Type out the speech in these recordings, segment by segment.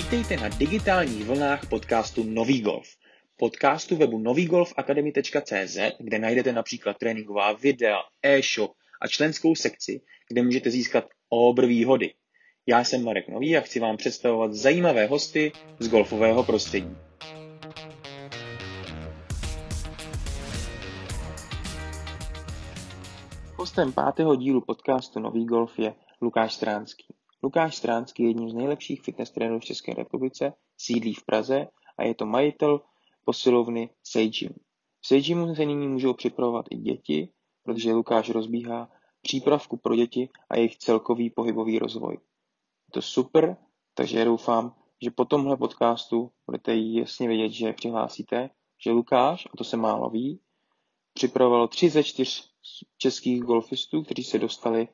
Vítejte na digitálních vlnách podcastu Nový golf. Podcastu webu novýgolfakademy.cz, kde najdete například tréninková videa, e-shop a členskou sekci, kde můžete získat obr výhody. Já jsem Marek Nový a chci vám představovat zajímavé hosty z golfového prostředí. Hostem pátého dílu podcastu Nový golf je Lukáš Stránský. Lukáš Stránský je jedním z nejlepších fitness trenérů v České republice, sídlí v Praze a je to majitel posilovny Seijim. V Seijimu se nyní můžou připravovat i děti, protože Lukáš rozbíhá přípravku pro děti a jejich celkový pohybový rozvoj. Je to super, takže já doufám, že po tomhle podcastu budete jasně vědět, že přihlásíte, že Lukáš, a to se málo ví, připravoval tři ze čtyř českých golfistů, kteří se dostali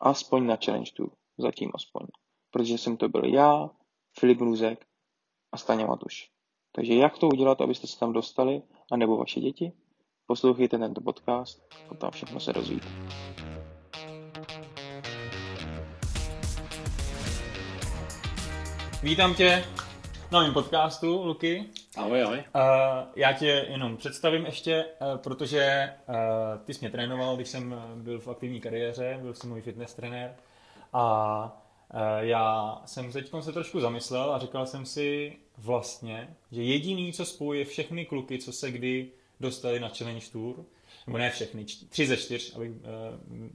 aspoň na Challenge Tour. Zatím aspoň. Protože jsem to byl já, Filip Růzek a Staně Matuš. Takže jak to udělat, abyste se tam dostali, anebo vaše děti? Poslouchejte tento podcast a tam všechno se dozvíte. Vítám tě v novém podcastu, Luky. Ahoj, ahoj. Uh, já tě jenom představím ještě, uh, protože uh, ty jsi mě trénoval, když jsem byl v aktivní kariéře, byl jsem můj fitness trenér a já jsem teď se trošku zamyslel a říkal jsem si vlastně, že jediný, co spojuje všechny kluky, co se kdy dostali na Challenge Tour, nebo ne všechny, tři ze čtyř, abych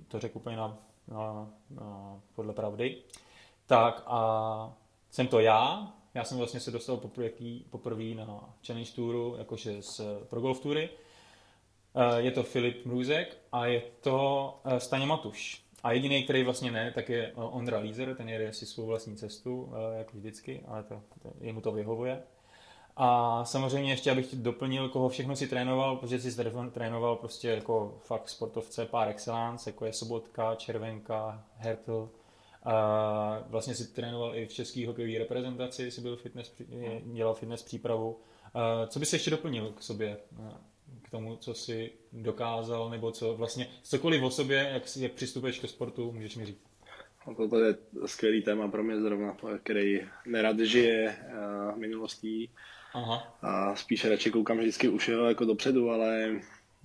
to řekl úplně na, na, na, podle pravdy, tak a jsem to já, já jsem vlastně se dostal poprvé, na Challenge Touru, jakože z Pro Golf Toury. Je to Filip Mrůzek a je to Staně Matuš. A jediný, který vlastně ne, tak je Ondra Lízer, ten jede si svou vlastní cestu, jako vždycky, ale to, to, jemu to vyhovuje. A samozřejmě ještě, abych doplnil, koho všechno si trénoval, protože si trénoval prostě jako fakt sportovce par excellence, jako je Sobotka, Červenka, Hertl, a vlastně si trénoval i v české hokejové reprezentaci, si byl fitness, dělal fitness přípravu. A co bys ještě doplnil k sobě, tomu, co si dokázal, nebo co vlastně, cokoliv o sobě, jak, jak přistupuješ ke sportu, můžeš mi říct? No to je skvělý téma pro mě zrovna, který nerad žije minulostí. Aha. A spíše radši koukám vždycky už jako dopředu, ale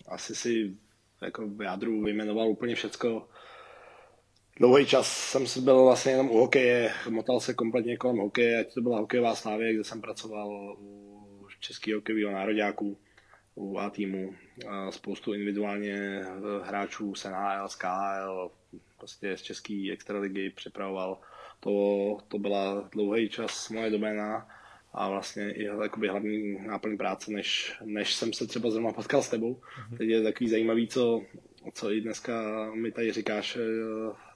asi si jako v jádru vyjmenoval úplně všecko, Dlouhý čas jsem byl vlastně jenom u hokeje, motal se kompletně kolem hokeje, ať to byla hokejová slávě, kde jsem pracoval u českého hokejového nároďáků, u A týmu, a spoustu individuálně hráčů z NHL, z KHL, prostě z české extraligy připravoval. To, to byla dlouhý čas moje doména a vlastně i jakoby hlavní náplň práce, než, než jsem se třeba zrovna potkal s tebou. Mm-hmm. Teď je takový zajímavý, co, co i dneska mi tady říkáš,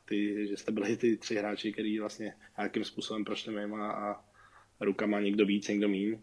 ty, že jste byli ty tři hráči, který vlastně nějakým způsobem prošli mýma a rukama někdo víc, někdo míň.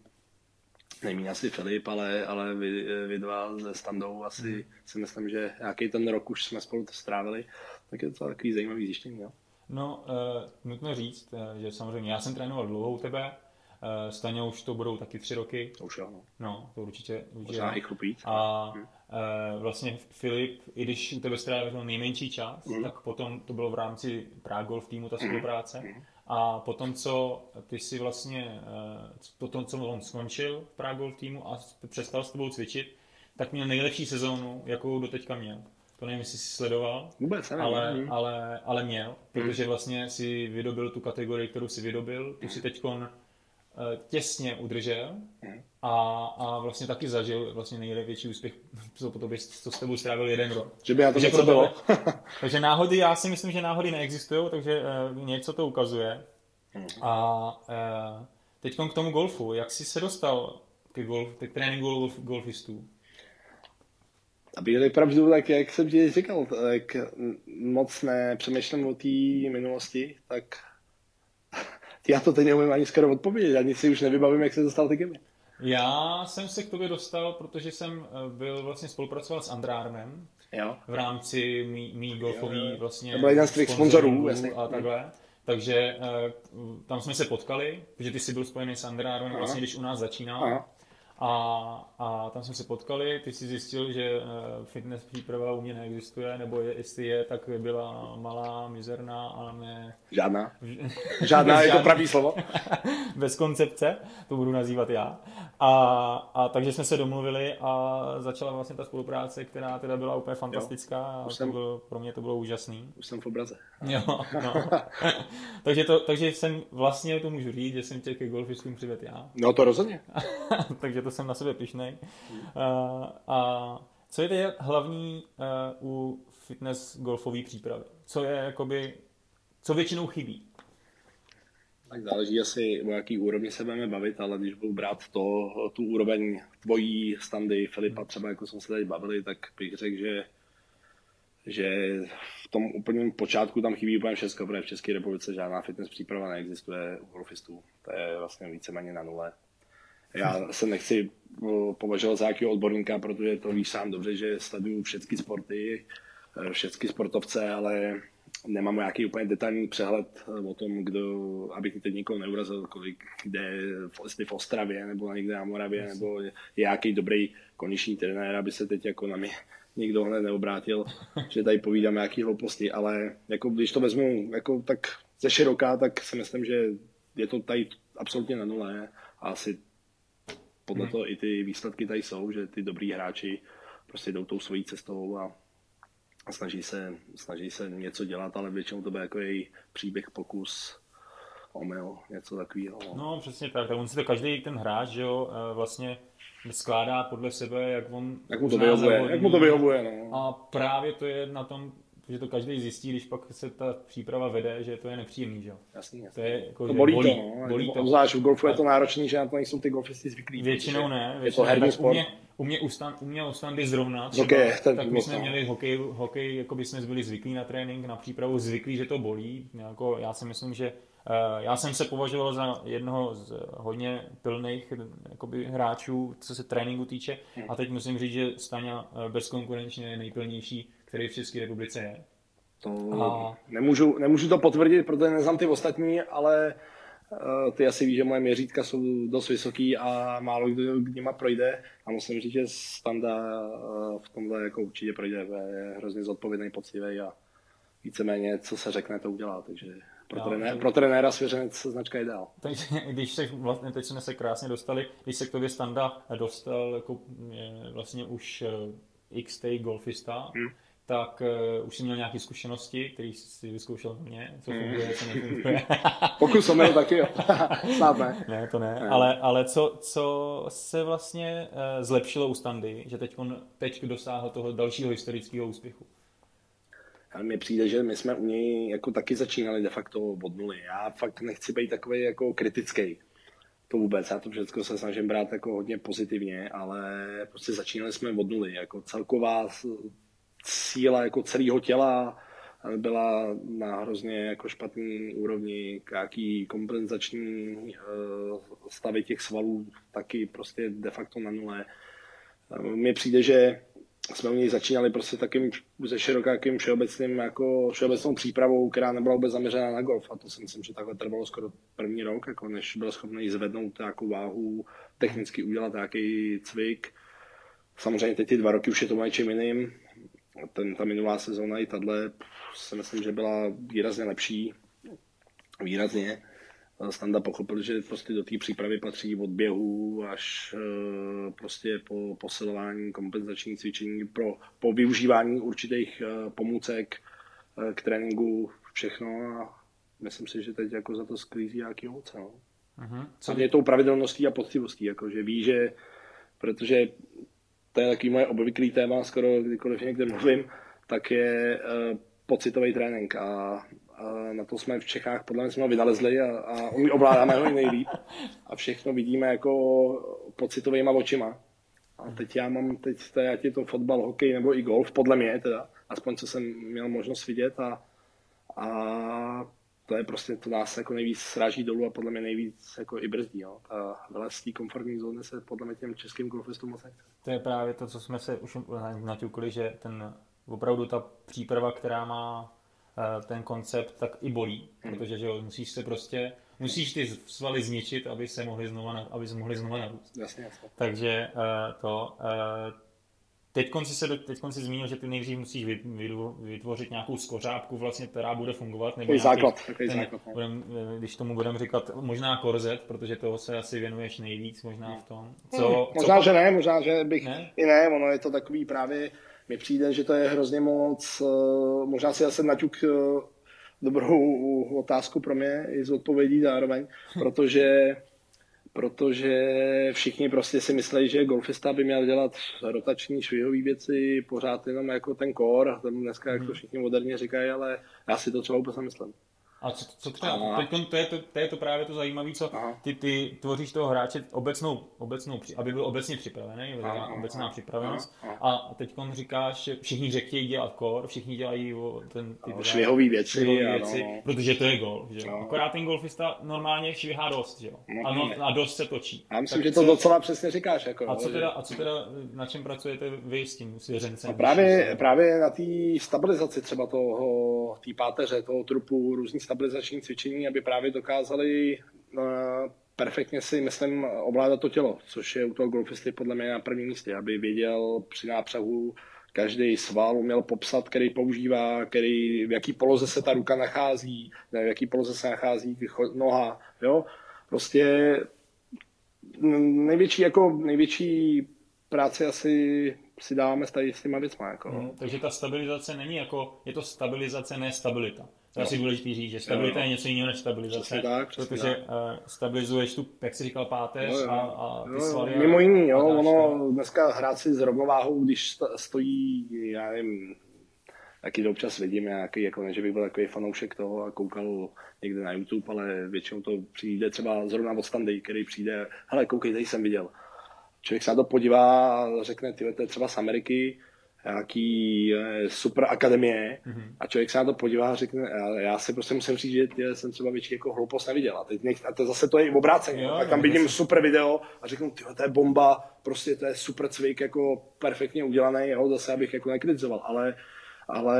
Nejmíň asi Filip, ale, ale vy, vy dva se Standou asi hmm. si myslím, že nějaký ten rok už jsme spolu to strávili, tak je to takový zajímavý zjištění. Jo? No, uh, nutno říct, uh, že samozřejmě já jsem trénoval dlouho u tebe, uh, Staně už to budou taky tři roky. To už jo, no. No, to určitě. určitě Možná i chlupít. A hmm. Uh, vlastně Filip, i když u tebe strávil nejmenší čas, mm. tak potom to bylo v rámci Prague Golf týmu ta spolupráce. Mm. A potom, co ty si vlastně, uh, potom, co on skončil v Prague Golf týmu a přestal s tebou cvičit, tak měl nejlepší sezónu, jakou doteďka měl. To nevím, jestli jsi sledoval, Vůbec, nevím. ale, mm. ale, ale měl, protože vlastně si vydobil tu kategorii, kterou si vydobil. Tu si teďkon Eh, těsně udržel a, a vlastně taky zažil vlastně největší úspěch, co po tobě, co s tebou strávil jeden rok. Že by já to něco bylo. takže náhody, já si myslím, že náhody neexistují, takže uh, něco to ukazuje. A uh, teď k tomu golfu, jak jsi se dostal k, golf, k tréninku golf, golfistů? Aby pravdu, tak jak jsem ti říkal, tak moc nepřemýšlím o té minulosti, tak já to teď neumím ani skoro odpovědět, ani si už nevybavím, jak se dostal ty gemy. Já jsem se k tobě dostal, protože jsem eh, byl vlastně spolupracoval s Andrárnem jo. v rámci mý, mý golfový jo. vlastně to byl jeden z tvých sponzorů a takhle. Takže eh, tam jsme se potkali, protože ty jsi byl spojený s Andrárem vlastně, když u nás začínal. Aha. A, a tam jsme se potkali, ty jsi zjistil, že eh, fitness příprava u mě neexistuje, nebo je, jestli je, tak byla malá, mizerná a ne... Žádná. Žádná je to pravý slovo. Bez koncepce, to budu nazývat já. A, a takže jsme se domluvili a začala vlastně ta spolupráce, která teda byla úplně fantastická jo, a jsem, to bylo, pro mě to bylo úžasný. Už jsem v obraze. Jo, no. takže, to, takže jsem vlastně to můžu říct, že jsem tě ke golfistům přivedl já. No to rozhodně. takže to jsem na sebe pišnej. Uh, a co je teď hlavní uh, u fitness golfové přípravy? Co je jakoby, co většinou chybí? Tak záleží asi, o jaký úrovni se budeme bavit, ale když budu brát to, tu úroveň tvojí standy Filipa, třeba jako jsme se tady bavili, tak bych řekl, že, že v tom úplném počátku tam chybí úplně všechno, protože v České republice žádná fitness příprava neexistuje u golfistů. To je vlastně víceméně na nule. Já se nechci považovat za nějakého odborníka, protože to víš sám dobře, že sleduju všechny sporty, eh, všechny sportovce, ale nemám nějaký úplně detailní přehled o tom, kdo, abych teď nikoho neurazil, kolik kde, jestli v Ostravě nebo někde na Moravě, yes. nebo nějaký dobrý kondiční trenér, aby se teď jako na mě nikdo hned neobrátil, že tady povídám nějaký hlouposti, ale jako když to vezmu jako tak ze široká, tak si myslím, že je to tady absolutně na nule a asi podle hmm. toho i ty výsledky tady jsou, že ty dobrý hráči prostě jdou tou svojí cestou a, a snaží, se, snaží se něco dělat, ale většinou to bude jako její příběh, pokus, omyl, něco takového. No. přesně tak, tak on si to každý ten hráč, že jo, eh, vlastně skládá podle sebe, jak on jak mu to vyhovuje, jak mu to vyhovuje no. A právě to je na tom že to každý zjistí, když pak se ta příprava vede, že to je nepříjemný, že jo? Jasný, jasný. To, je jako, to bolí, bolí, to, no. bolí to. Zvlášť v golfu je to náročný, že na to nejsou ty golfisti zvyklí. Většinou ne. Většinou je to herní sport. U mě, u mě, u, stan, u mě u standy zrovna, třeba, okay, tak my jsme no. měli hokej, hokej, jako by jsme byli zvyklí na trénink, na přípravu, zvyklí, že to bolí. Jako, já si myslím, že uh, já jsem se považoval za jednoho z hodně pilných jakoby, hráčů, co se tréninku týče. Hmm. A teď musím říct, že Staňa eh, bezkonkurenčně je nejpilnější, který v České republice je. To a... nemůžu, nemůžu to potvrdit, protože neznám ty ostatní, ale uh, ty asi víš, že moje měřítka jsou dost vysoký a málo kdo k nima projde a musím říct, že Standa uh, v tomhle jako určitě projde, je hrozně zodpovědný, poctivý a víceméně, co se řekne, to udělá, takže pro, trené, pro trenéra svěřenec značka ideál. Takže když se vlastně, teď jsme se krásně dostali, když se k tobě Standa dostal jako vlastně už eh, XT golfista, hmm tak uh, už jsi měl nějaké zkušenosti, které jsi vyzkoušel mě, co hmm. funguje, co nefunguje. Jsem měl taky, jo. Snad ne. Ne, to ne. ne. Ale, ale co, co se vlastně uh, zlepšilo u Standy, že teď on teď dosáhl toho dalšího historického úspěchu? Ale mně přijde, že my jsme u něj jako taky začínali de facto od nuly. Já fakt nechci být takový jako kritický. To vůbec, já to všechno se snažím brát jako hodně pozitivně, ale prostě začínali jsme od nuly. Jako celková síla jako celého těla byla na hrozně jako špatný úrovni, jaký kompenzační eh, stavy těch svalů taky prostě de facto na nule. Mně přijde, že jsme u něj začínali prostě takým ze širokým všeobecným jako všeobecnou přípravou, která nebyla vůbec zaměřená na golf. A to si myslím, že takhle trvalo skoro první rok, jako než byl schopný zvednout nějakou váhu, technicky udělat nějaký cvik. Samozřejmě teď ty dva roky už je to něčím jiným ten, ta minulá sezóna i tahle si myslím, že byla výrazně lepší. Výrazně. Standa pochopil, že prostě do té přípravy patří od běhu až e, prostě po posilování, kompenzační cvičení, pro, po využívání určitých e, pomůcek k tréninku, všechno a myslím si, že teď jako za to sklízí nějaký ovoce. No. Uh-huh. Co je tou pravidelností a poctivostí, jako, že ví, že protože to je taky moje obvyklý téma, skoro kdykoliv někde mluvím, tak je uh, pocitový trénink a, a na to jsme v Čechách podle mě jsme ho vynalezli a, a ovládáme ho nejlíp a všechno vidíme jako pocitovýma očima. A teď já mám, teď to je, ať je to fotbal, hokej nebo i golf, podle mě teda, aspoň co jsem měl možnost vidět a, a to je prostě, to nás jako nejvíc sráží dolů a podle mě nejvíc jako i brzdí. Jo. Ta vylez té komfortní zóny se podle mě těm českým golfistům moc nechce. To je právě to, co jsme se už naťukli, že ten opravdu ta příprava, která má eh, ten koncept, tak i bolí, hmm. protože že jo, musíš se prostě musíš ty svaly zničit, aby se mohly znova, aby se mohly znova narůst. Jasně, jasně. Takže uh, to, uh, Teď si, se, teď si zmínil, že ty nejdřív musíš vytvořit nějakou skořápku, vlastně, která bude fungovat. Nebo nějaký, základ. Ten, základ no. budem, když tomu budeme říkat možná korzet, protože toho se asi věnuješ nejvíc možná v tom. Co, hmm, možná, co, že ne, možná, že bych ne? i ne, ono je to takový právě, mi přijde, že to je hrozně moc, eh, možná si zase naťuk eh, dobrou otázku pro mě i z odpovědí zároveň, protože protože všichni prostě si myslí, že golfista by měl dělat rotační švihové věci, pořád jenom jako ten core, tam dneska, jak to hmm. všichni moderně říkají, ale já si to třeba úplně myslím. A co, co třeba, teď, to, je to, to je to právě to zajímavé, co ty, ty tvoříš toho hráče obecnou, obecnou, aby byl obecně připravený, a, obecná a, připravenost. A, a. a teď říkáš, že všichni řektějí dělat core, všichni dělají ten, ty švihový věci, švihový věci ano. protože to je golf. Že? No. Akorát ten golfista normálně švihá dost, že? No, a, no, a dost se točí. Já myslím, tak že to co, docela přesně říkáš. Jako, a, co teda, a co teda, na čem pracujete vy s tím svěřencem? Právě, právě na té stabilizaci třeba toho, té páteře, toho trupu, různých stabilizačních cvičení aby právě dokázali uh, perfektně si, myslím, ovládat to tělo, což je u toho golfisty podle mě na prvním místě, aby věděl při nápřahu každý sval uměl popsat, který používá, který, v jaký poloze se ta ruka nachází, ne, v jaký poloze se nachází noha, jo. Prostě největší, jako, největší práci asi si dáváme s, s těma věcma. Jako. Hmm, takže ta stabilizace není jako, je to stabilizace, ne stabilita. To je asi důležité říct, že stabilita jo, je něco jiného než stabilizace. Přesně tak, přesně protože tak. Uh, stabilizuješ tu, jak jsi říkal, páteř jo, jo. a, a ty jo, svaly. Mimo jiný, jo, ono to. dneska hrát si s rovnováhou, když stojí, já nevím, taky to občas vidím, nějaký, jako ne, že bych byl takový fanoušek toho a koukal někde na YouTube, ale většinou to přijde třeba zrovna od standy, který přijde, hele, koukej, tady jsem viděl. Člověk se na to podívá a řekne, ty to je třeba z Ameriky, nějaký eh, super akademie mm-hmm. a člověk se na to podívá a řekne, já si prostě musím říct, že tě, jsem třeba větší jako hloupost neviděl. A, teď nech, a to zase to je i obráceně. Jo, tak tam vidím jasný. super video a řeknu, ty to je bomba, prostě to je super cvik, jako perfektně udělaný, jo, zase abych jako nekritizoval, ale, ale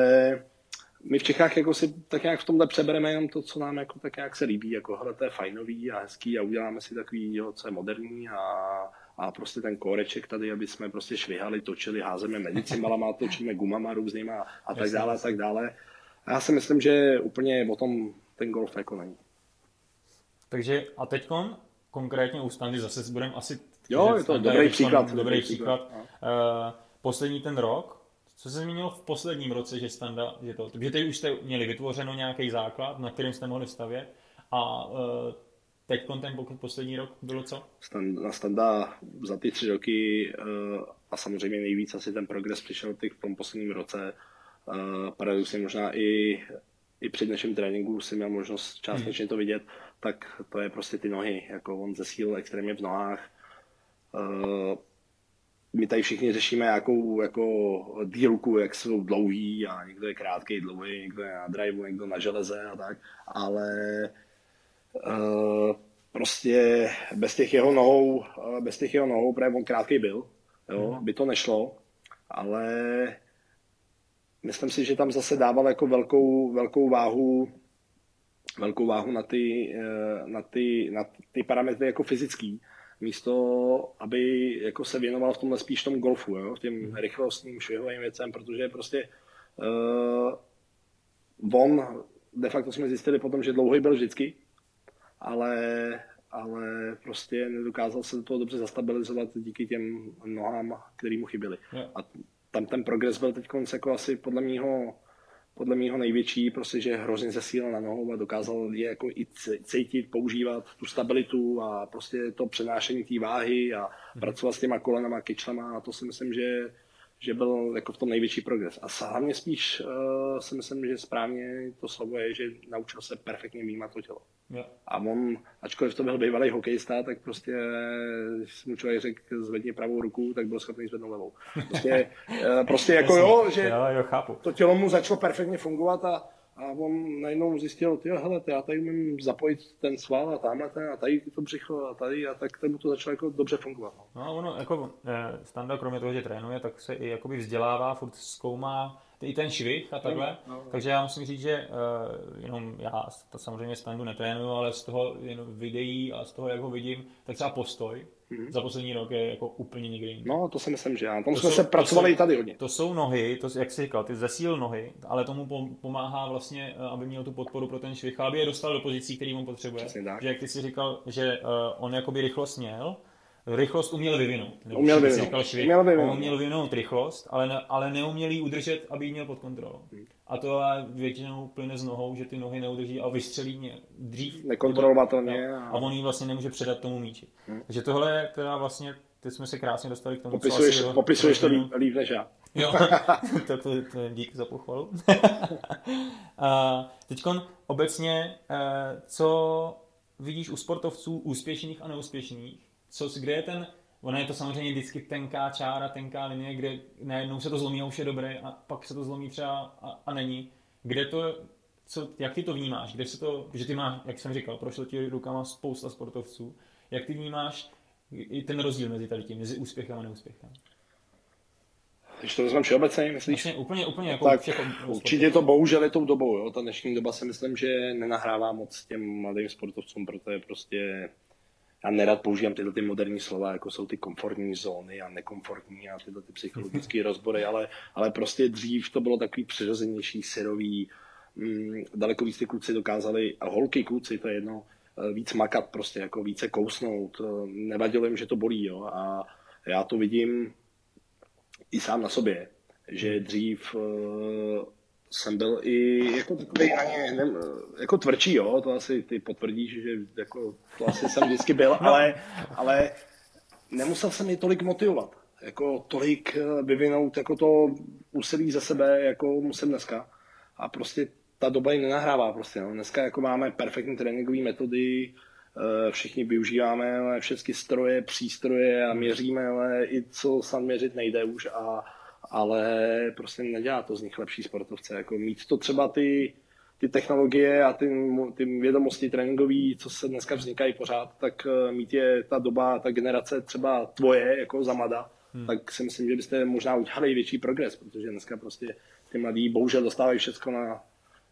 my v Čechách jako si tak nějak v tomhle přebereme jenom to, co nám jako tak nějak se líbí, jako hele, to je fajnový a hezký a uděláme si takový, jo, co je moderní a a prostě ten koreček tady, aby jsme prostě švihali, točili, házeme medicimalama, točíme gumama různýma a tak dále a tak dále. A já si myslím, že úplně o tom ten golf jako není. Takže a teď konkrétně u standy zase budeme asi... Jo, je to dobrý příklad. Dobrý, dobrý příklad. příklad. Uh, poslední ten rok, co se zmínilo v posledním roce, že standa, že to, že teď už jste měli vytvořeno nějaký základ, na kterým jste mohli stavět a uh, Teď ten poslední rok bylo co? Na standa za ty tři roky eh, a samozřejmě nejvíc asi ten progres přišel v tom posledním roce. Eh, paradoxně možná i, i při dnešním tréninku si měl možnost částečně hmm. to vidět, tak to je prostě ty nohy. Jako on zesíl extrémně v nohách. Eh, my tady všichni řešíme nějakou jako dílku, jak jsou dlouhý a někdo je krátký, dlouhý, někdo je na driveu, někdo na železe a tak, ale prostě bez těch jeho nohou, uh, bez těch jeho nohou, protože on krátký byl, jo, mm. by to nešlo, ale myslím si, že tam zase dával jako velkou, velkou váhu velkou váhu na ty, uh, na ty, na ty parametry jako fyzický, místo, aby jako se věnoval v tomhle spíš tomu golfu, jo, těm mm. rychlostním, švihovým věcem, protože prostě uh, on, de facto jsme zjistili potom, že dlouhý byl vždycky, ale, ale prostě nedokázal se do toho dobře zastabilizovat díky těm nohám, který mu chyběly. A tam ten progres byl teď jako asi podle mého podle mého největší, prostě, že hrozně zesílil na nohou a dokázal je jako i cítit, používat tu stabilitu a prostě to přenášení té váhy a hmm. pracovat s těma kolenama, kyčlema a to si myslím, že, že byl jako v tom největší progres. A hlavně spíš uh, si myslím, že správně to slovo je, že naučil se perfektně vnímat to tělo. Jo. A on, ačkoliv to byl bývalý hokejista, tak prostě, když mu člověk řekl zvedni pravou ruku, tak byl schopný zvednout levou. Prostě, eh, prostě jako jo, že jo, jo, chápu. to tělo mu začalo perfektně fungovat a, a on najednou zjistil, ty hele, já tady umím zapojit ten sval a tamhle ten a tady to břicho a tady a tak mu to začalo jako dobře fungovat. No, no ono, jako eh, standard, kromě toho, že trénuje, tak se i jakoby vzdělává, furt zkoumá i ten švih a takhle. No, no, no. Takže já musím říct, že uh, jenom já to samozřejmě standu netrénuju, ale z toho jenom videí a z toho, jak ho vidím, tak třeba postoj hmm. za poslední rok je jako úplně jinde. No, to si myslím, že já. Tam to jsme jsou, se pracovali i tady hodně. To jsou nohy, to, jak jsi říkal, ty zesíl nohy, ale tomu pomáhá vlastně, eh, aby měl tu podporu pro ten švih, aby je dostal do pozicí, který mu potřebuje. Že jak ty jsi říkal, že uh, on jakoby rychlost měl, rychlost uměl vyvinout. Nebo uměl vyvinout. Říkal švih, uměl vyvinout. On uměl vyvinout rychlost, ale, ne, ale neuměl ji udržet, aby ji měl pod kontrolou. Hmm. A to většinou plyne z nohou, že ty nohy neudrží a vystřelí mě dřív. Nekontrolovatelně. A... a on ji vlastně nemůže předat tomu míči. Hmm. Takže tohle je teda vlastně, teď jsme se krásně dostali k tomu, Popisuješ, co asi popisuješ to líp, líp než já. Jo, to, to, to dík za pochvalu. Teď obecně, eh, co vidíš u sportovců úspěšných a neúspěšných, co, kde je ten, ona je to samozřejmě vždycky tenká čára, tenká linie, kde najednou se to zlomí a už je dobré a pak se to zlomí třeba a, a není. Kde to, co, jak ty to vnímáš? Kde se to, že ty máš, jak jsem říkal, prošlo ti rukama spousta sportovců. Jak ty vnímáš i ten rozdíl mezi tady tím, mezi úspěchem a neúspěchem? Když to vezmeme všeobecně, myslíš? Vlastně úplně, úplně jako tak všech, určitě to bohužel je tou dobou. Jo? Ta dnešní doba si myslím, že nenahrává moc těm mladým sportovcům, protože prostě já nerad používám tyhle ty moderní slova, jako jsou ty komfortní zóny a nekomfortní a tyhle ty psychologické rozbory, ale, ale prostě dřív to bylo takový přirozenější, syrový, mm, daleko víc ty kluci dokázali, a holky, kluci, to je jedno, eh, víc makat prostě, jako více kousnout, nevadilo jim, že to bolí, jo, a já to vidím i sám na sobě, že dřív eh, jsem byl i jako takový ani, ne, jako tvrdší, jo, to asi ty potvrdíš, že jako, to asi jsem vždycky byl, no. ale, ale nemusel jsem je tolik motivovat, jako tolik eh, vyvinout jako to úsilí za sebe, jako musím dneska. A prostě ta doba jim nenahrává prostě, no. Dneska jako máme perfektní tréninkové metody, eh, všichni využíváme všechny stroje, přístroje a měříme, ale i co sam měřit nejde už a ale prostě nedělá to z nich lepší sportovce. Jako mít to třeba ty, ty technologie a ty, ty vědomosti tréninkové, co se dneska vznikají pořád, tak eh, mít je ta doba, ta generace třeba tvoje, jako zamada, hmm. tak si myslím, že byste možná udělali větší progres, protože dneska prostě ty mladí bohužel dostávají všechno na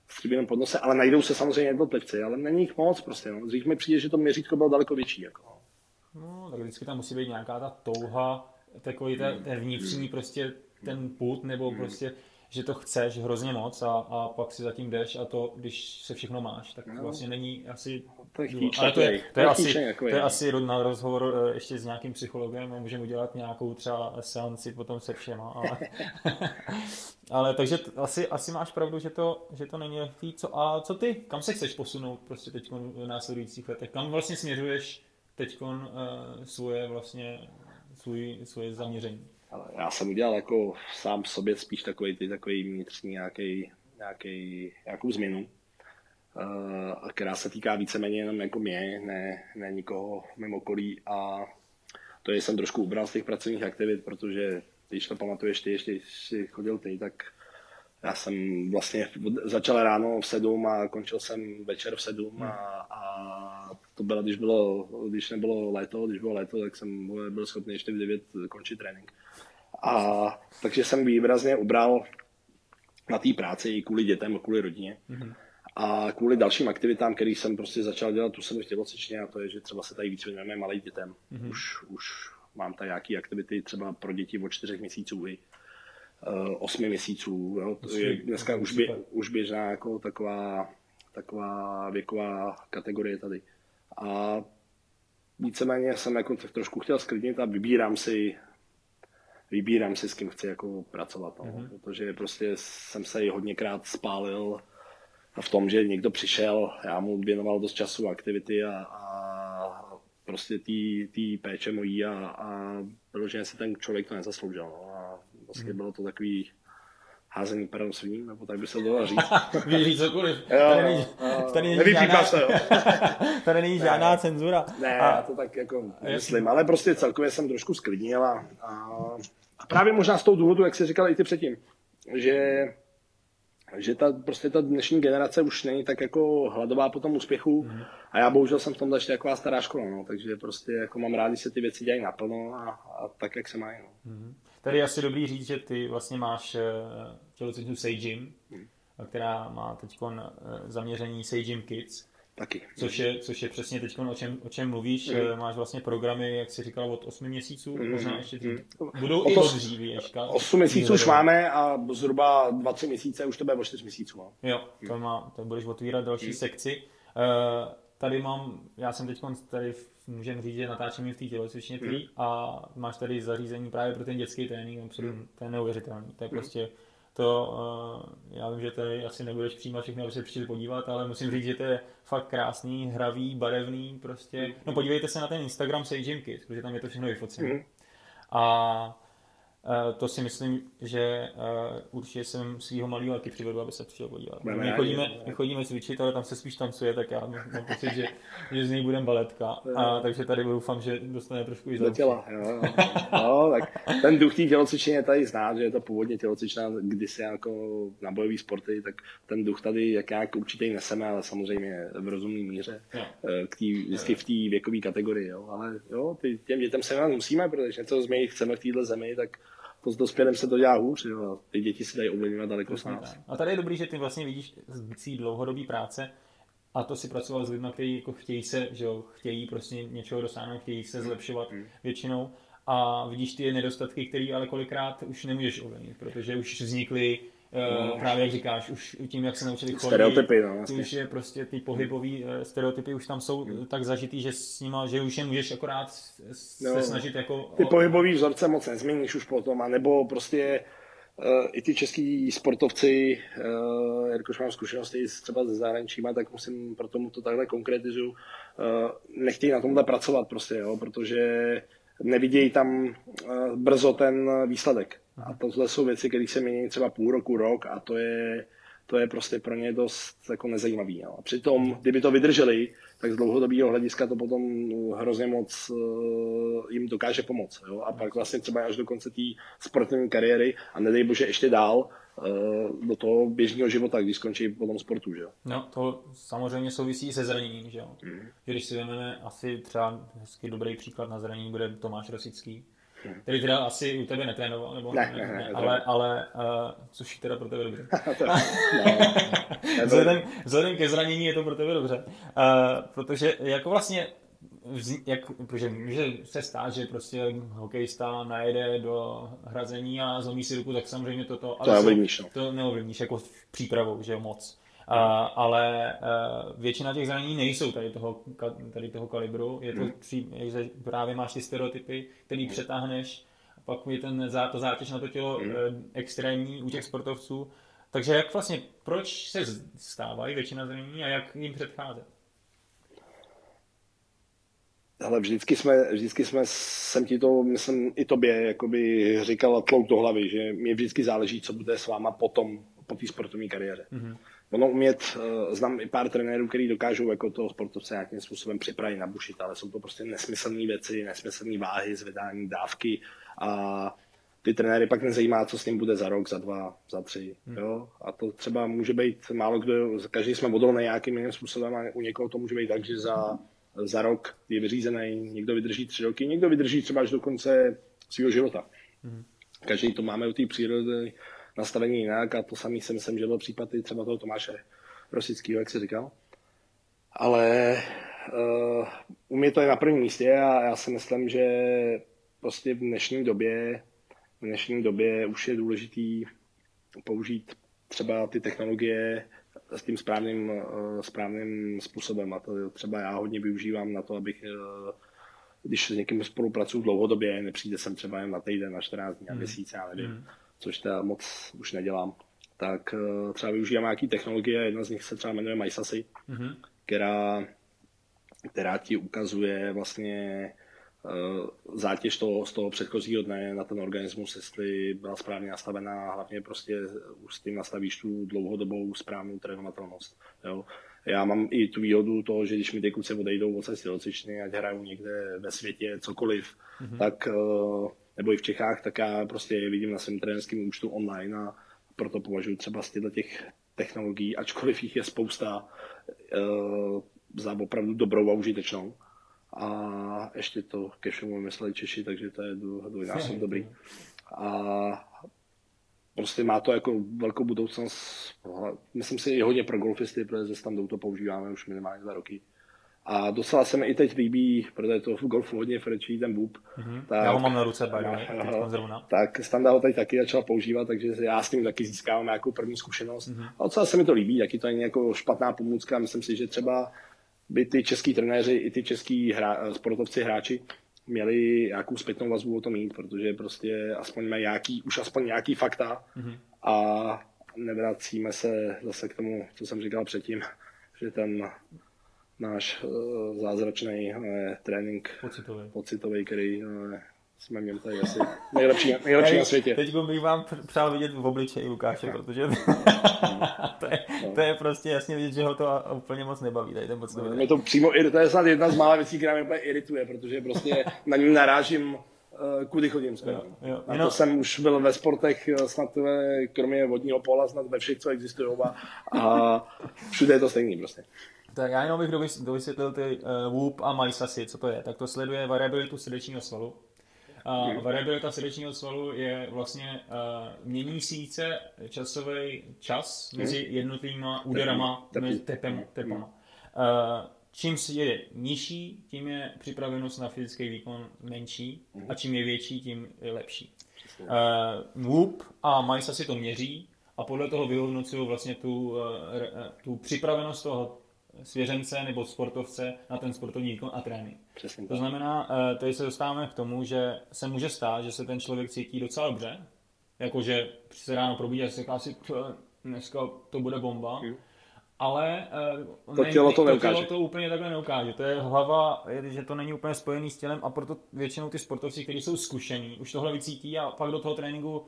stříbrném podnose, ale najdou se samozřejmě jednotlivci, ale není jich moc prostě. No. Dřív mi přijde, že to měřítko bylo daleko větší. Jako. No, tak vždycky tam musí být nějaká ta touha, takový ten, ten vnitřní prostě ten put, nebo hmm. prostě, že to chceš hrozně moc a, a pak si zatím jdeš a to, když se všechno máš, tak no. vlastně není asi... To je chtíč, ale to je, to je, asi, to je asi na rozhovor eh, ještě s nějakým psychologem a můžeme udělat nějakou třeba seanci potom se všema. Ale, ale takže t, asi, asi máš pravdu, že to, že to není lehký. Co, a co ty? Kam se chceš posunout prostě teď v následujících letech? Kam vlastně směřuješ teď uh, svoje vlastně svůj, svoje zaměření? Ale já jsem udělal jako sám v sobě spíš takový, ty, takový vnitřní nějaký, nějaký, nějakou změnu, uh, která se týká víceméně jenom jako mě, ne, ne nikoho mimo okolí. A to je, jsem trošku ubral z těch pracovních aktivit, protože když to pamatuješ ty, ještě jsi chodil ty, tak já jsem vlastně začal ráno v sedm a končil jsem večer v sedm a, a to bylo, když, bylo, když nebylo léto, když bylo léto, tak jsem byl schopný ještě v 9 končit trénink. A takže jsem výrazně ubral na té práci i kvůli dětem, kvůli rodině. Mm-hmm. A kvůli dalším aktivitám, který jsem prostě začal dělat tu jsem v tělocvičně, a to je, že třeba se tady víc věnujeme malým dětem. Mm-hmm. Už, už mám tady nějaké aktivity třeba pro děti od čtyřech měsíců uh, osmi měsíců. Jo. To je dneska už, bě, už běžná jako taková, taková věková kategorie tady. A víceméně jsem jako trošku chtěl sklidnit a vybírám si vybírám si, s kým chci jako pracovat, no. mm-hmm. protože prostě jsem se i hodněkrát spálil v tom, že někdo přišel, já mu věnoval dost času, aktivity a, a prostě tý péče mojí a, a že si ten člověk to nezasloužil. No. Vlastně mm. bylo to takový házení perem svým, nebo tak by se dalo říct. Víš říct cokoliv. tady není, tady není žádná, jo. tady není žádná ne, cenzura. Ne, a, já to tak jako myslím, ale prostě celkově jsem trošku sklidnil a, a a právě možná z toho důvodu, jak jsi říkal i ty předtím, že, že ta, prostě ta dnešní generace už není tak jako hladová po tom úspěchu mm. a já bohužel jsem v tom ještě taková stará škola, no, takže prostě jako mám rád, když se ty věci dělají naplno a, a tak, jak se mají. No. Mm. Tady je asi dobrý říct, že ty vlastně máš tělocvičnu Seijim, hmm. která má teď zaměření Seijim Kids. Taky. Což je, což je přesně teď, o čem, o čem mluvíš. Mm. Máš vlastně programy, jak jsi říkal, od 8 měsíců, mm. možná ještě dřív. Mm. Budou o i od dříví, Ježka. 8 měsíců už máme a zhruba 2-3 měsíce už to bude o 4 měsíců. No. Jo, to, má, to budeš otvírat další mm. sekci. Uh, tady mám, já jsem teď tady můžeme říct, že natáčíme v té tělocvičně mm. a máš tady zařízení právě pro ten dětský trénink, mm. to je neuvěřitelný. To je mm. prostě to, uh, já vím, že tady asi nebudeš přijímat všechny, aby se přišli podívat, ale musím říct, že to je fakt krásný, hravý, barevný, prostě. No podívejte se na ten Instagram Sage Gym Kids, protože tam je to všechno vyfocené. Mm. A to si myslím, že uh, určitě jsem svého malého taky přivedu, aby se přišel podívat. My, chodíme, my chodíme cvičit, ale tam se spíš tancuje, tak já mám pocit, že, že z něj budeme baletka. A, takže tady doufám, že dostane trošku i do těla. Jo, jo. no, tak ten duch té tělocvičení je tady znát, že je to původně tělocvičná kdysi jako na bojové sporty, tak ten duch tady jak nějak určitě neseme, ale samozřejmě v rozumné míře. Eh, k tý, vždycky v té věkové kategorii. Jo. Ale jo, ty, těm dětem se musíme, protože něco změnit chceme v této zemi, tak s dospělým se to dělá hůř, jo. Ty děti si dají ovlivňovat daleko s nás. A tady je dobrý, že ty vlastně vidíš z dlouhodobý práce, a to si pracoval s lidmi, kteří jako chtějí se, že jo, chtějí prostě něčeho dosáhnout, chtějí se zlepšovat mm. většinou a vidíš ty nedostatky, které ale kolikrát už nemůžeš ovlivnit, protože už vznikly No. Právě jak říkáš, už tím, jak se naučili chodit, stereotypy, no, vlastně. už je prostě ty pohybové eh, stereotypy už tam jsou hmm. tak zažitý, že s nima, že už je můžeš akorát se no, snažit jako... Ty o... pohybové vzorce moc nezměníš už potom, a nebo prostě uh, i ty český sportovci, uh, jakož mám zkušenosti třeba ze zahraničíma, tak musím, proto mu to takhle konkretizuju, uh, nechtějí na tomhle pracovat prostě, jo, protože nevidějí tam uh, brzo ten výsledek. A tohle jsou věci, které se mění třeba půl roku, rok a to je, to je prostě pro ně dost jako nezajímavý. No. A přitom, kdyby to vydrželi, tak z dlouhodobého hlediska to potom hrozně moc uh, jim dokáže pomoct. Jo? A pak vlastně třeba až do konce té sportovní kariéry a nedej bože ještě dál uh, do toho běžného života, když skončí po tom sportu. Že? No, to samozřejmě souvisí se zraněním. Že jo? Mm. Když si vezmeme asi třeba hezký dobrý příklad na zranění bude Tomáš Rosický, který teda asi u tebe netrénoval, nebo ne, ne, ne, ne ale, ale uh, což teda pro tebe dobře. vzhledem, vzhledem ke zranění je to pro tebe dobře. Uh, protože jako vlastně jak, protože může se stát, že prostě hokejista najede do hrazení a zlomí si ruku, tak samozřejmě toto, ale to, neovlivníš, no. to neovlivníš jako přípravou, že moc. Uh, ale uh, většina těch zranění nejsou tady toho, tady toho kalibru. Je to hmm. tří, že právě máš ty stereotypy, který hmm. přetáhneš, pak je ten, ta zátěž na to tělo hmm. uh, extrémní u těch sportovců. Takže jak vlastně, proč se stávají většina zranění a jak jim předcházet? Ale vždycky jsme, vždycky jsme, jsem ti to, myslím, i tobě, jakoby říkal tlouk do hlavy, že mě vždycky záleží, co bude s váma potom, po té sportovní kariéře. Mm-hmm ono umět, uh, znám i pár trenérů, kteří dokážou jako toho sportovce nějakým způsobem připravit, nabušit, ale jsou to prostě nesmyslné věci, nesmyslné váhy, zvedání dávky a ty trenéry pak nezajímá, co s ním bude za rok, za dva, za tři. Hmm. Jo? A to třeba může být málo kdo, každý jsme odolný nějakým jiným způsobem a u někoho to může být tak, že za, za rok je vyřízený, někdo vydrží tři roky, někdo vydrží třeba až do konce svého života. Hmm. Každý to máme u té přírody, nastavení jinak a to samý si myslím, že byl případ i třeba toho Tomáše Rosického, jak se říkal. Ale uh, u mě to je na prvním místě a já si myslím, že prostě v dnešní době, v dnešní době už je důležitý použít třeba ty technologie s tím správným, uh, správným způsobem. A to třeba já hodně využívám na to, abych uh, když s někým spolupracuju dlouhodobě, nepřijde sem třeba jen na týden, na 14 dní, na hmm. měsíc, já nevím, mm což teda moc už nedělám, tak uh, třeba využívám nějaké technologie, jedna z nich se třeba jmenuje MySasy, mm-hmm. která, která ti ukazuje vlastně uh, zátěž toho, z toho předchozího dne na ten organismus, jestli byla správně nastavená, hlavně prostě už s tím nastavíš tu dlouhodobou správnou trénovatelnost. Jo. Já mám i tu výhodu toho, že když mi ty kluci odejdou od cesty ať hrajou někde ve světě cokoliv, mm-hmm. tak uh, nebo i v Čechách, tak já prostě je vidím na svém trenerském účtu online a proto považuji třeba z těchto těch technologií, ačkoliv jich je spousta, uh, za opravdu dobrou a užitečnou. A ještě to ke všemu mysleli Češi, takže to je dvojnásob dobrý. a prostě má to jako velkou budoucnost. Myslím si i hodně pro golfisty, protože standou to používáme už minimálně dva roky. A docela se mi i teď líbí, protože to v golfu hodně frčí, ten bůb. Mm-hmm. Tak, já ho mám na ruce, by Tak Standa ho teď taky začal používat, takže já s tím taky získávám nějakou první zkušenost. Mm-hmm. A docela se mi to líbí, taky to není jako špatná pomůcka. Myslím si, že třeba by ty český trenéři i ty český hra, sportovci, hráči měli nějakou zpětnou vazbu o tom mít, protože prostě aspoň mají nějaký, už aspoň nějaký fakta mm-hmm. a nevracíme se zase k tomu, co jsem říkal předtím, že ten náš uh, zázračný uh, trénink pocitový, pocitový který uh, jsme měli tady asi nejlepší, nejlepší na světě. Teď bych vám přál vidět v obličeji Lukáše, protože to, je, no. to je prostě jasně vidět, že ho to úplně moc nebaví. Tady ten pocitový. No, mě to přímo, to je snad jedna z mála věcí, která mě úplně irituje, protože prostě na ní narážím kudy chodím skoro. Jo, jo. A to jsem už byl ve sportech snad kromě vodního pola, snad ve všech, co existují a všude je to stejný prostě. Tak já jenom bych dovysvětlil ty uh, Whoop a MySasy, co to je. Tak to sleduje variabilitu srdečního svalu. Uh, variabilita srdečního svalu je vlastně uh, měnící se časový čas mezi jednotlivýma úderama, mezi tepem, tepama. Uh, čím je nižší, tím je připravenost na fyzický výkon menší a čím je větší, tím je lepší. Uh, Whoop a MySasy to měří a podle toho vyhodnocují vlastně tu, uh, tu připravenost toho svěřence nebo sportovce na ten sportovní výkon a trénink. Přesně to znamená, eh, tady se dostáváme k tomu, že se může stát, že se ten člověk cítí docela dobře, jakože se ráno probídí a se říká si, dneska to bude bomba, hmm. ale uh, to tělo to neukáže. To tělo to úplně takhle neukáže. To je hlava, že to není úplně spojený s tělem a proto většinou ty sportovci, kteří jsou zkušení, už tohle vycítí a pak do toho tréninku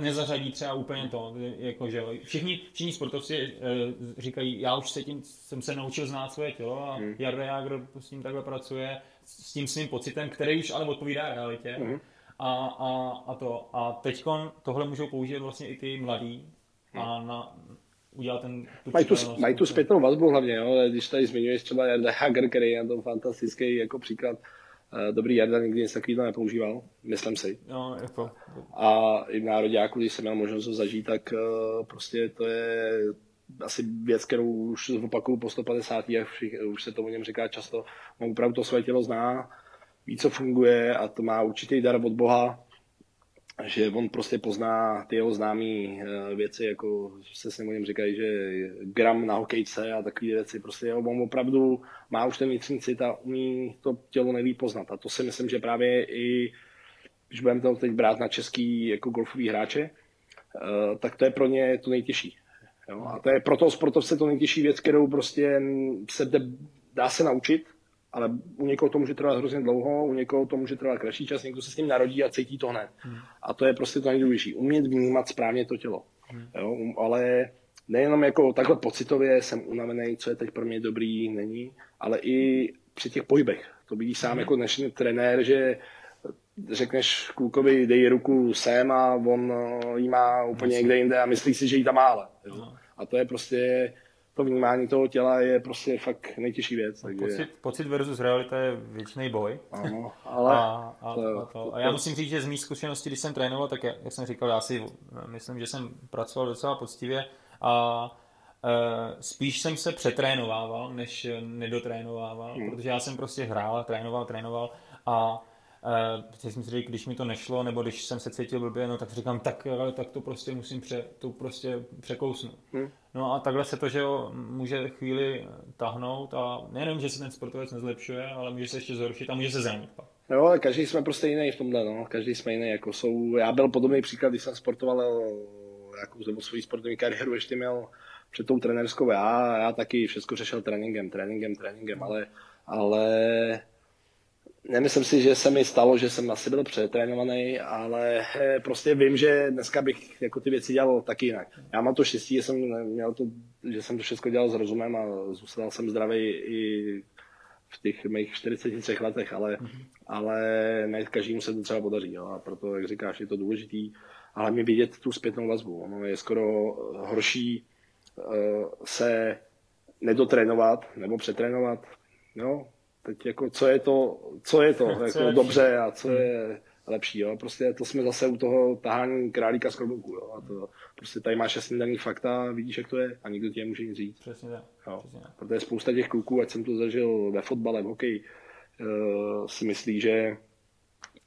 nezařadí třeba úplně to, jako že všichni, všichni sportovci e, říkají, já už se tím, jsem se naučil znát svoje tělo a hmm. Jarda Jágr s tím takhle pracuje, s tím svým pocitem, který už ale odpovídá realitě. Hmm. A, a, a, to. A teď tohle můžou použít vlastně i ty mladí a hmm. na, udělat ten... Tu mají, tu, mají tu zpětnou vazbu hlavně, jo? když tady zmiňuješ třeba Jarda Jágr, který je to fantastický jako příklad, Eh, dobrý Jarda nikdy nic takového nepoužíval, myslím si. No, jako. A i v nároďáku, když jsem měl možnost ho zažít, tak uh, prostě to je asi věc, kterou už opakuju po 150. a už se to o něm říká často. On opravdu to své tělo zná, ví, co funguje a to má určitý dar od Boha že on prostě pozná ty jeho známé eh, věci, jako se s něm říkají, že gram na hokejce a takové věci. Prostě on opravdu má už ten vnitřní cit a umí to tělo nejlíp poznat. A to si myslím, že právě i, když budeme to teď brát na český jako golfový hráče, eh, tak to je pro ně to nejtěžší. Jo? A to je pro toho sportovce to nejtěžší věc, kterou prostě se dá se naučit, ale u někoho to může trvat hrozně dlouho, u někoho to může trvat kratší čas, někdo se s tím narodí a cítí to hned. Hmm. A to je prostě to nejdůležitější. Umět vnímat správně to tělo. Hmm. Jo, um, ale nejenom jako takhle pocitově jsem unavený, co je teď pro mě dobrý, není, ale i při těch pohybech. To vidíš sám hmm. jako dnešní trenér, že řekneš klukovi, dej ruku sem a on uh, ji má úplně někde jinde a myslí si, že ji tam má ale. Jo? A to je prostě to vnímání toho těla je prostě fakt nejtěžší věc. Takže... Pocit, pocit versus realita je věčný boj. Ano, ale... a, a, to, a, to. a já musím říct, že z mých zkušeností, když jsem trénoval, tak jak, jak jsem říkal, já si myslím, že jsem pracoval docela poctivě a e, spíš jsem se přetrénovával, než nedotrénovával, hmm. protože já jsem prostě hrál, trénoval, trénoval a Uh, jsem si říkal, když mi to nešlo, nebo když jsem se cítil blbě, no tak říkám, tak, tak to prostě musím pře, to prostě překousnout. Hmm. No a takhle se to, že jo, může chvíli tahnout a nejenom, že se ten sportovec nezlepšuje, ale může se ještě zhoršit a může se zranit pak. Jo, ale každý jsme prostě jiný v tomhle, no. Každý jsme jiný, jako jsou, já byl podobný příklad, když jsem sportoval jako nebo svou sportovní kariéru ještě měl před tou trenérskou já, já taky všechno řešil tréninkem, tréninkem, tréninkem, ale, ale Nemyslím si, že se mi stalo, že jsem asi byl přetrénovaný, ale eh, prostě vím, že dneska bych jako ty věci dělal taky jinak. Já mám to štěstí, že jsem, měl to, že jsem to všechno dělal s rozumem a zůstal jsem zdravý i v těch mých 43 letech, ale, mm-hmm. ale ne každému se to třeba podaří. Jo? A proto, jak říkáš, je to důležitý. Ale mi vidět tu zpětnou vazbu. Ono je skoro horší uh, se nedotrénovat nebo přetrénovat. Jo? Teď jako, co je to, co je to jako dobře a co je lepší, jo. Prostě to jsme zase u toho tahání králíka z klobouku, jo. A to, prostě tady máš jasný daný fakta, vidíš, jak to je a nikdo ti nemůže nic říct. Přesně tak. Jo. Přesně tak. Protože spousta těch kluků, ať jsem to zažil ve fotbale, v hokeji, uh, si myslí, že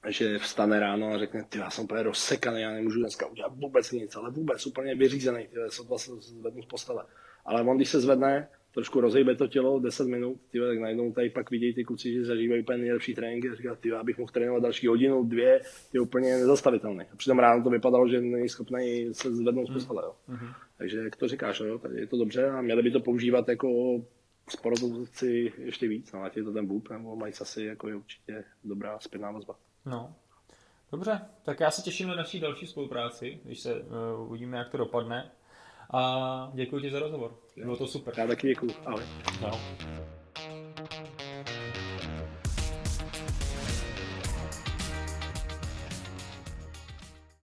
že vstane ráno a řekne, ty já jsem úplně rozsekaný, já nemůžu dneska udělat vůbec nic, ale vůbec úplně vyřízený, ty se zvednu z postele. Ale on, když se zvedne, trošku rozejbe to tělo 10 minut, ty tak najednou tady pak vidějí ty kluci, že zažívají úplně nejlepší tréninky a říká, ty já bych mohl trénovat další hodinu, dvě, je úplně nezastavitelný. A přitom ráno to vypadalo, že není schopný se zvednout z postele. Jo. Mm-hmm. Takže jak to říkáš, jo, tady je to dobře a měli by to používat jako sportovci ještě víc, no, ať je to ten bůb, nebo mají asi jako je určitě dobrá zpětná vazba. No, dobře, tak já se těším na naší další spolupráci, když se uh, uvidíme, jak to dopadne. A děkuji ti za rozhovor. Bylo to super. Já taky děkuji. Ahoj. No.